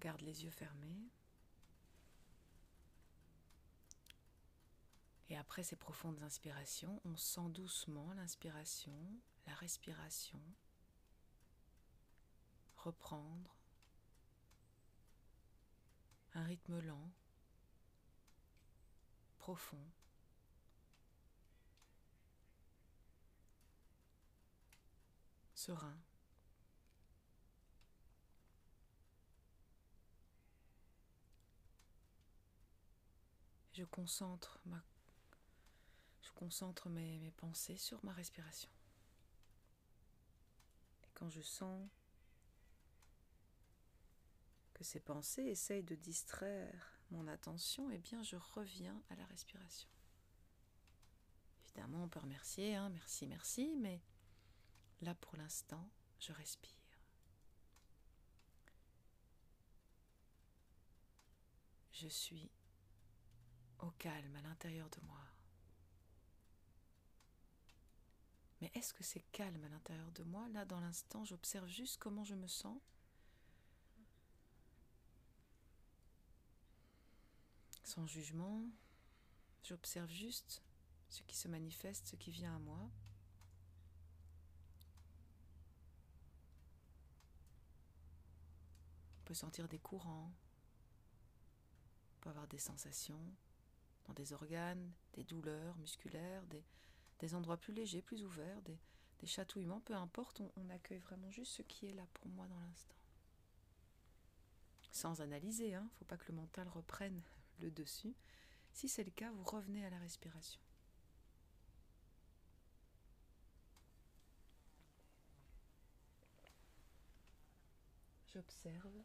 garde les yeux fermés. Et après ces profondes inspirations, on sent doucement l'inspiration, la respiration reprendre un rythme lent, profond. serein. Je concentre, mes pensées sur ma respiration. Et quand je sens que ces pensées essayent de distraire mon attention, eh bien je reviens à la respiration. Évidemment, on peut remercier, hein, merci, merci, mais là pour l'instant, je respire. Je suis au calme à l'intérieur de moi. Mais est-ce que c'est calme à l'intérieur de moi? Là, dans l'instant, j'observe juste comment je me sens. Sans jugement, j'observe juste ce qui se manifeste, ce qui vient à moi. On peut sentir des courants, on peut avoir des sensations des organes, des douleurs musculaires, des, endroits plus légers, plus ouverts, des, chatouillements, peu importe, on, accueille vraiment juste ce qui est là pour moi dans l'instant. Sans analyser, il hein, ne faut pas que le mental reprenne le dessus. Si c'est le cas, vous revenez à la respiration. J'observe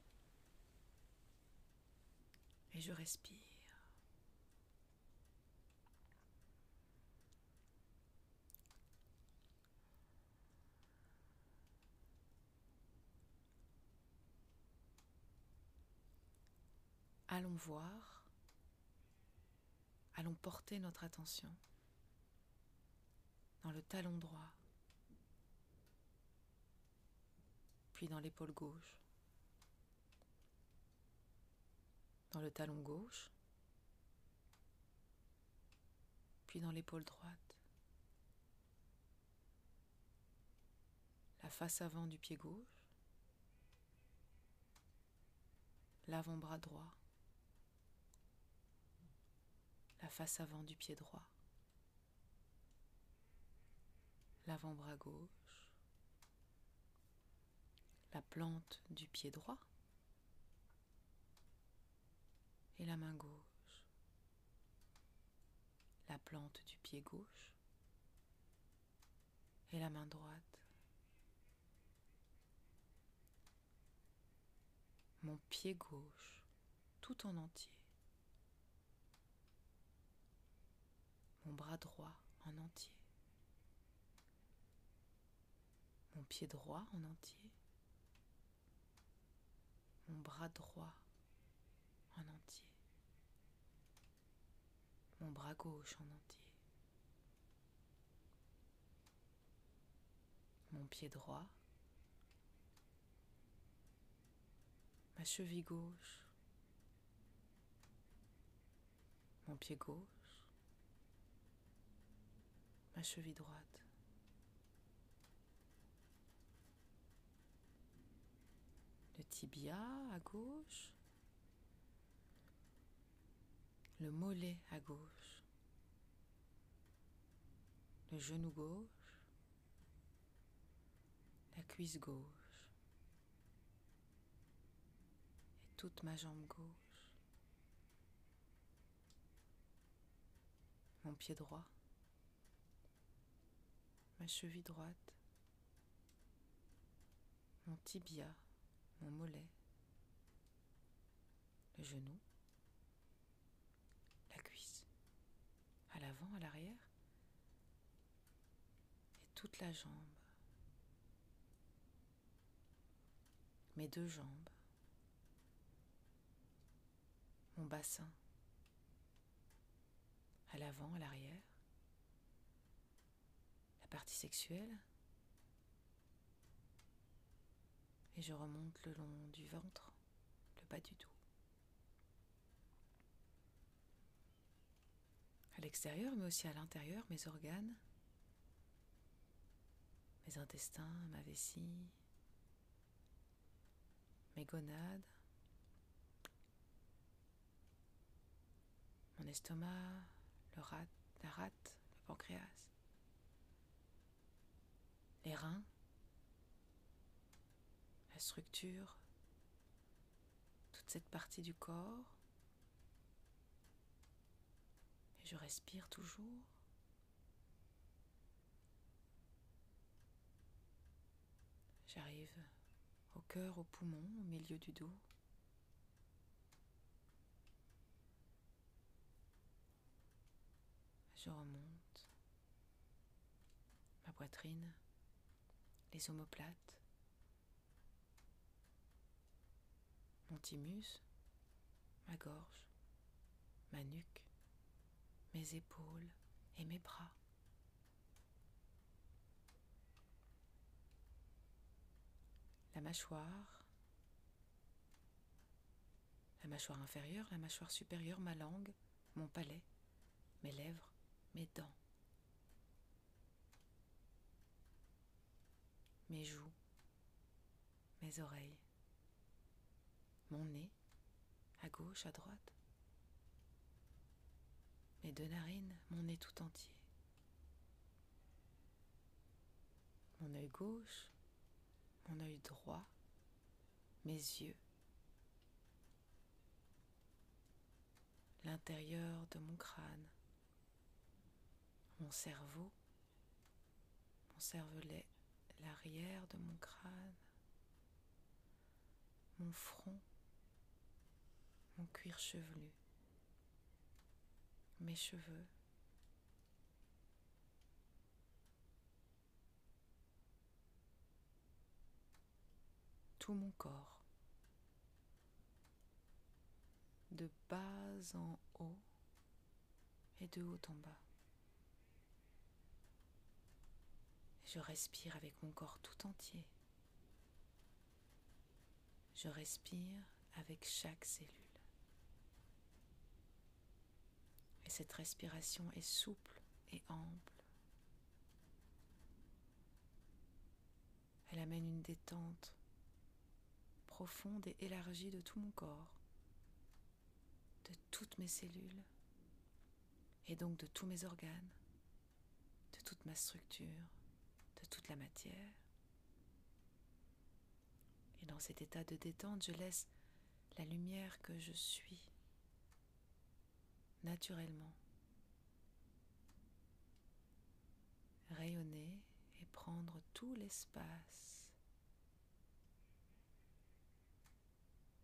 et je respire. Allons voir, allons porter notre attention dans le talon droit, puis dans l'épaule gauche, dans le talon gauche, puis dans l'épaule droite, la face avant du pied gauche, l'avant-bras droit, la face avant du pied droit, l'avant-bras gauche, la plante du pied droit. Et la main gauche, la plante du pied gauche. Et la main droite. Mon pied gauche tout en entier. mon droit en entier, mon pied droit en entier, mon bras droit en entier, mon bras gauche en entier, mon pied droit, ma cheville gauche, mon pied gauche, ma cheville droite. Le tibia à gauche. Le mollet à gauche. Le genou gauche. La cuisse gauche. Et toute ma jambe gauche. Mon pied droit ma cheville droite, mon tibia, mon mollet, le genou, la cuisse, à l'avant, à l'arrière, et toute la jambe, mes deux jambes, mon bassin, à l'avant, à l'arrière, la partie sexuelle. Et je remonte le long du ventre, le pas du tout. À l'extérieur, mais aussi à l'intérieur, mes organes, mes intestins, ma vessie, mes gonades, mon estomac, le rat, la rate, le pancréas, les reins, la structure, toute cette partie du corps. Et je respire toujours. J'arrive au cœur, au poumon, au milieu du dos. Je remonte ma poitrine, les omoplates, mon thymus, ma gorge, ma nuque, mes épaules et mes bras. La mâchoire, la mâchoire inférieure, la mâchoire supérieure, ma langue, mon palais, mes lèvres, mes dents, mes joues, mes oreilles, mon nez, à gauche, à droite, mes deux narines, mon nez tout entier, mon œil gauche, mon œil droit, mes yeux, l'intérieur de mon crâne, mon cerveau, mon cervelet, l'arrière de mon crâne, mon front, mon cuir chevelu, mes cheveux, tout mon corps, de bas en haut et de haut en bas. Je respire avec mon corps tout entier. Je respire avec chaque cellule. Et cette respiration est souple et ample. Elle amène une détente profonde et élargie de tout mon corps, de toutes mes cellules et donc de tous mes organes, de toute ma structure, de toute la matière. Et dans cet état de détente, je laisse la lumière que je suis naturellement rayonner et prendre tout l'espace.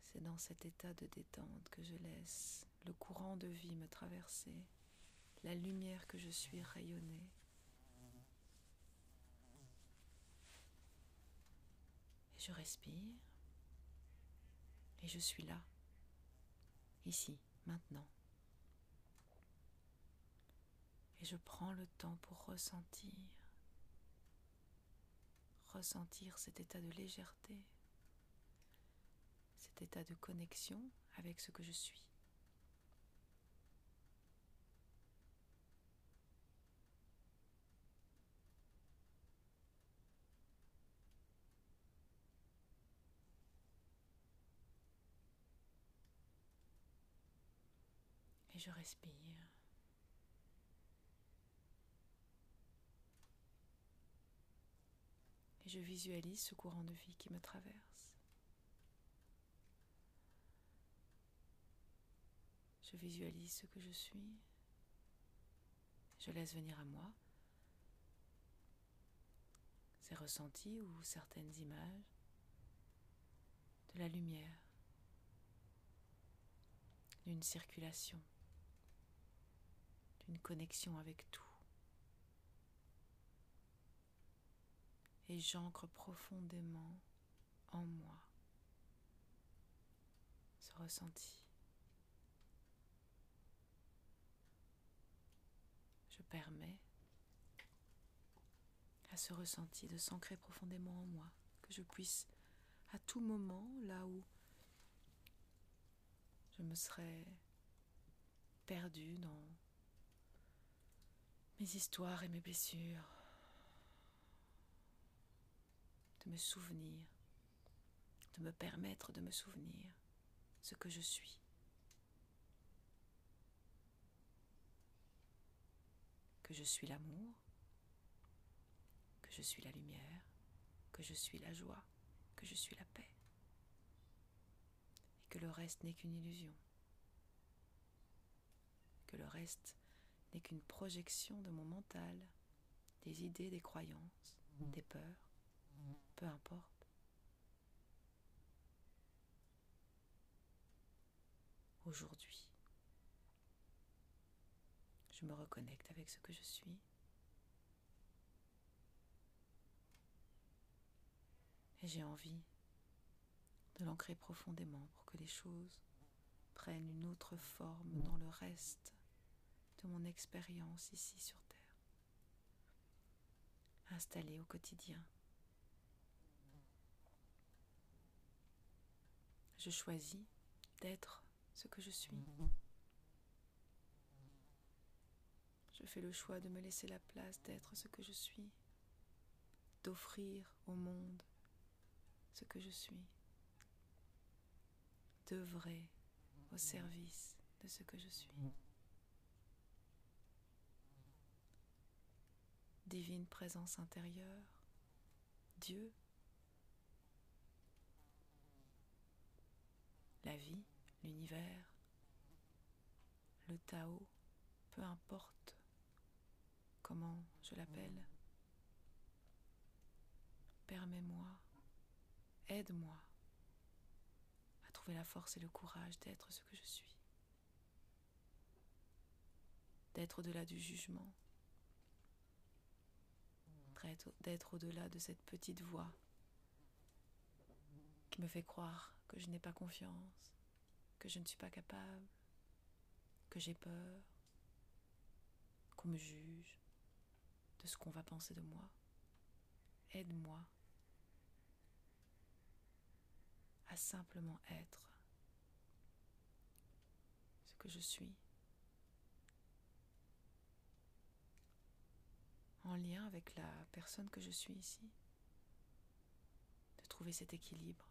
C'est dans cet état de détente que je laisse le courant de vie me traverser, la lumière que je suis rayonner. Je respire et je suis là, ici, maintenant. Et je prends le temps pour ressentir, ressentir cet état de légèreté, cet état de connexion avec ce que je suis. Respire. Et je visualise ce courant de vie qui me traverse. Je visualise ce que je suis. Je laisse venir à moi ces ressentis ou certaines images de la lumière, d'une circulation, d'une connexion avec tout. Et j'ancre profondément en moi ce ressenti. Je permets à ce ressenti de s'ancrer profondément en moi, que je puisse à tout moment, là où je me serais perdue dans mes histoires et mes blessures, de me souvenir, de me permettre de me souvenir ce que je suis. Que je suis l'amour, que je suis la lumière, que je suis la joie, que je suis la paix, et que le reste n'est qu'une illusion, que le reste n'est qu'une projection de mon mental, des idées, des croyances, des peurs, peu importe. Aujourd'hui, je me reconnecte avec ce que je suis. Et j'ai envie de l'ancrer profondément pour que les choses prennent une autre forme dans le reste de mon expérience ici sur Terre, installée au quotidien. Je choisis d'être ce que je suis. Je fais le choix de me laisser la place d'être ce que je suis, d'offrir au monde ce que je suis, d'œuvrer au service de ce que je suis. Divine présence intérieure, Dieu, la vie, l'univers, le Tao, peu importe comment je l'appelle, permets-moi, aide-moi à trouver la force et le courage d'être ce que je suis, d'être au-delà du jugement, d'être au-delà de cette petite voix qui me fait croire que je n'ai pas confiance, que je ne suis pas capable, que j'ai peur, qu'on me juge, de ce qu'on va penser de moi. Aide-moi à simplement être ce que je suis, en lien avec la personne que je suis ici, de trouver cet équilibre,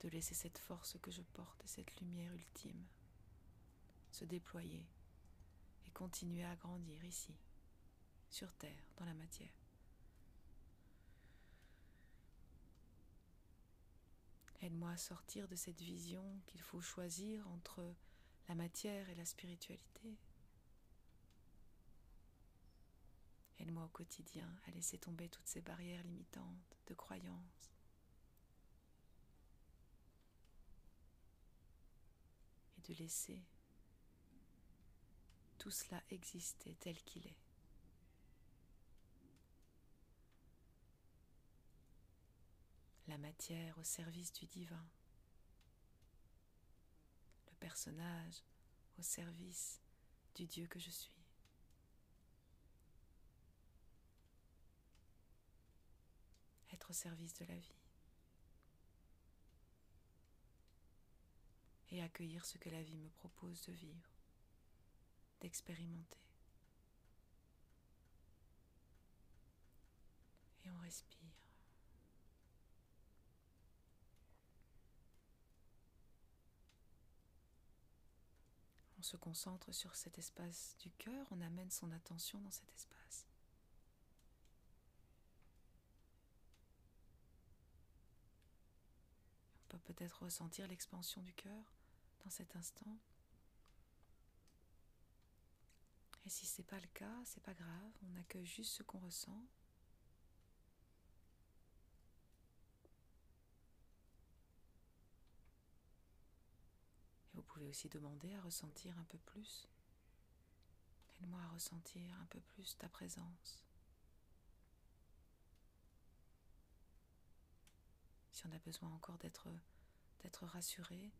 de laisser cette force que je porte et cette lumière ultime se déployer et continuer à grandir ici, sur Terre, dans la matière. Aide-moi à sortir de cette vision qu'il faut choisir entre la matière et la spiritualité. Aide-moi au quotidien à laisser tomber toutes ces barrières limitantes de croyances. Et de laisser tout cela exister tel qu'il est. La matière au service du divin. Le personnage au service du Dieu que je suis. Service de la vie. Et accueillir ce que la vie me propose de vivre d'expérimenter. Et on respire. On se concentre sur cet espace du cœur, on amène son attention dans cet espace. Peut peut-être ressentir l'expansion du cœur dans cet instant. Et si ce n'est pas le cas, c'est pas grave, on accueille juste ce qu'on ressent. Et vous pouvez aussi demander à ressentir un peu plus. Aide-moi à ressentir un peu plus ta présence. si on a besoin encore d'être rassuré,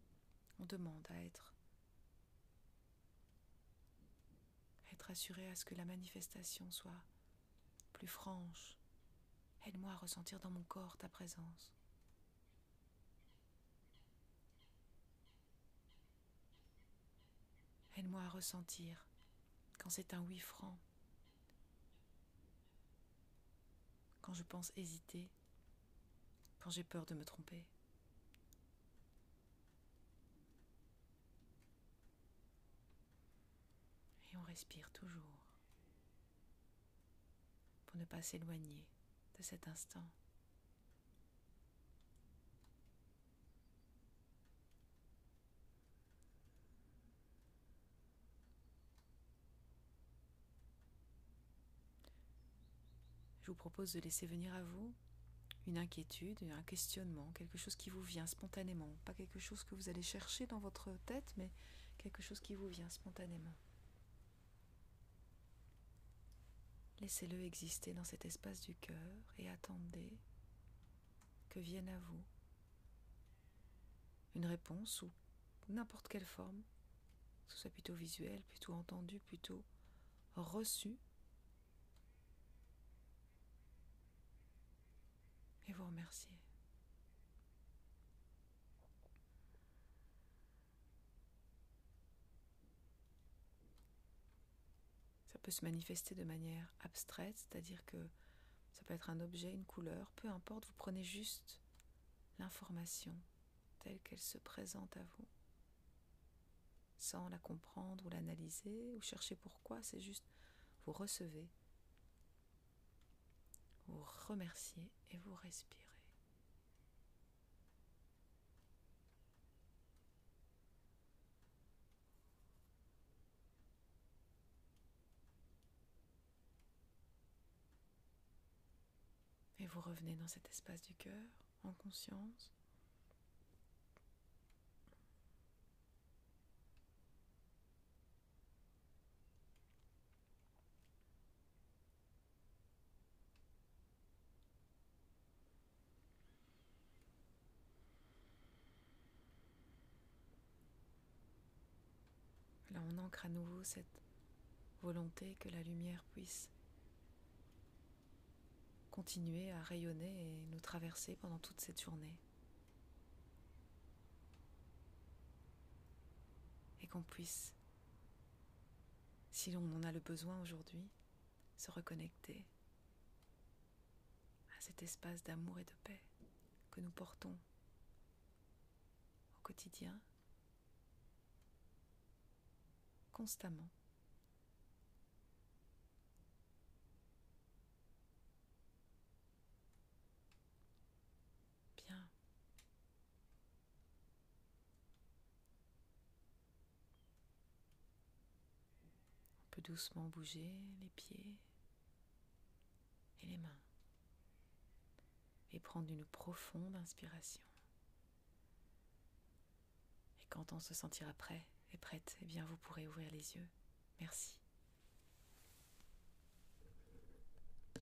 on demande à être être assuré à ce que la manifestation soit plus franche. Aide-moi à ressentir dans mon corps ta présence. Aide-moi à ressentir quand c'est un oui franc, quand je pense hésiter, j'ai peur de me tromper. Et on respire toujours pour ne pas s'éloigner de cet instant. Je vous propose de laisser venir à vous une inquiétude, un questionnement, quelque chose qui vous vient spontanément, pas quelque chose que vous allez chercher dans votre tête, mais quelque chose qui vous vient spontanément. Laissez-le exister dans cet espace du cœur et attendez que vienne à vous une réponse ou n'importe quelle forme, que ce soit plutôt visuel, plutôt entendu, plutôt reçu, vous remercier. Ça peut se manifester de manière abstraite, c'est-à-dire que ça peut être un objet, une couleur, peu importe, vous prenez juste l'information telle qu'elle se présente à vous, sans la comprendre ou l'analyser ou chercher pourquoi, c'est juste vous recevez vous remerciez et vous respirez. Et vous revenez dans cet espace du cœur en conscience. On ancre à nouveau cette volonté que la lumière puisse continuer à rayonner et nous traverser pendant toute cette journée. Et qu'on puisse, si l'on en a le besoin aujourd'hui, se reconnecter à cet espace d'amour et de paix que nous portons au quotidien constamment. Bien. On peut doucement bouger les pieds et les mains et prendre une profonde inspiration. Et quand on se sentira prêt, prête, eh bien vous pourrez ouvrir les yeux. Merci.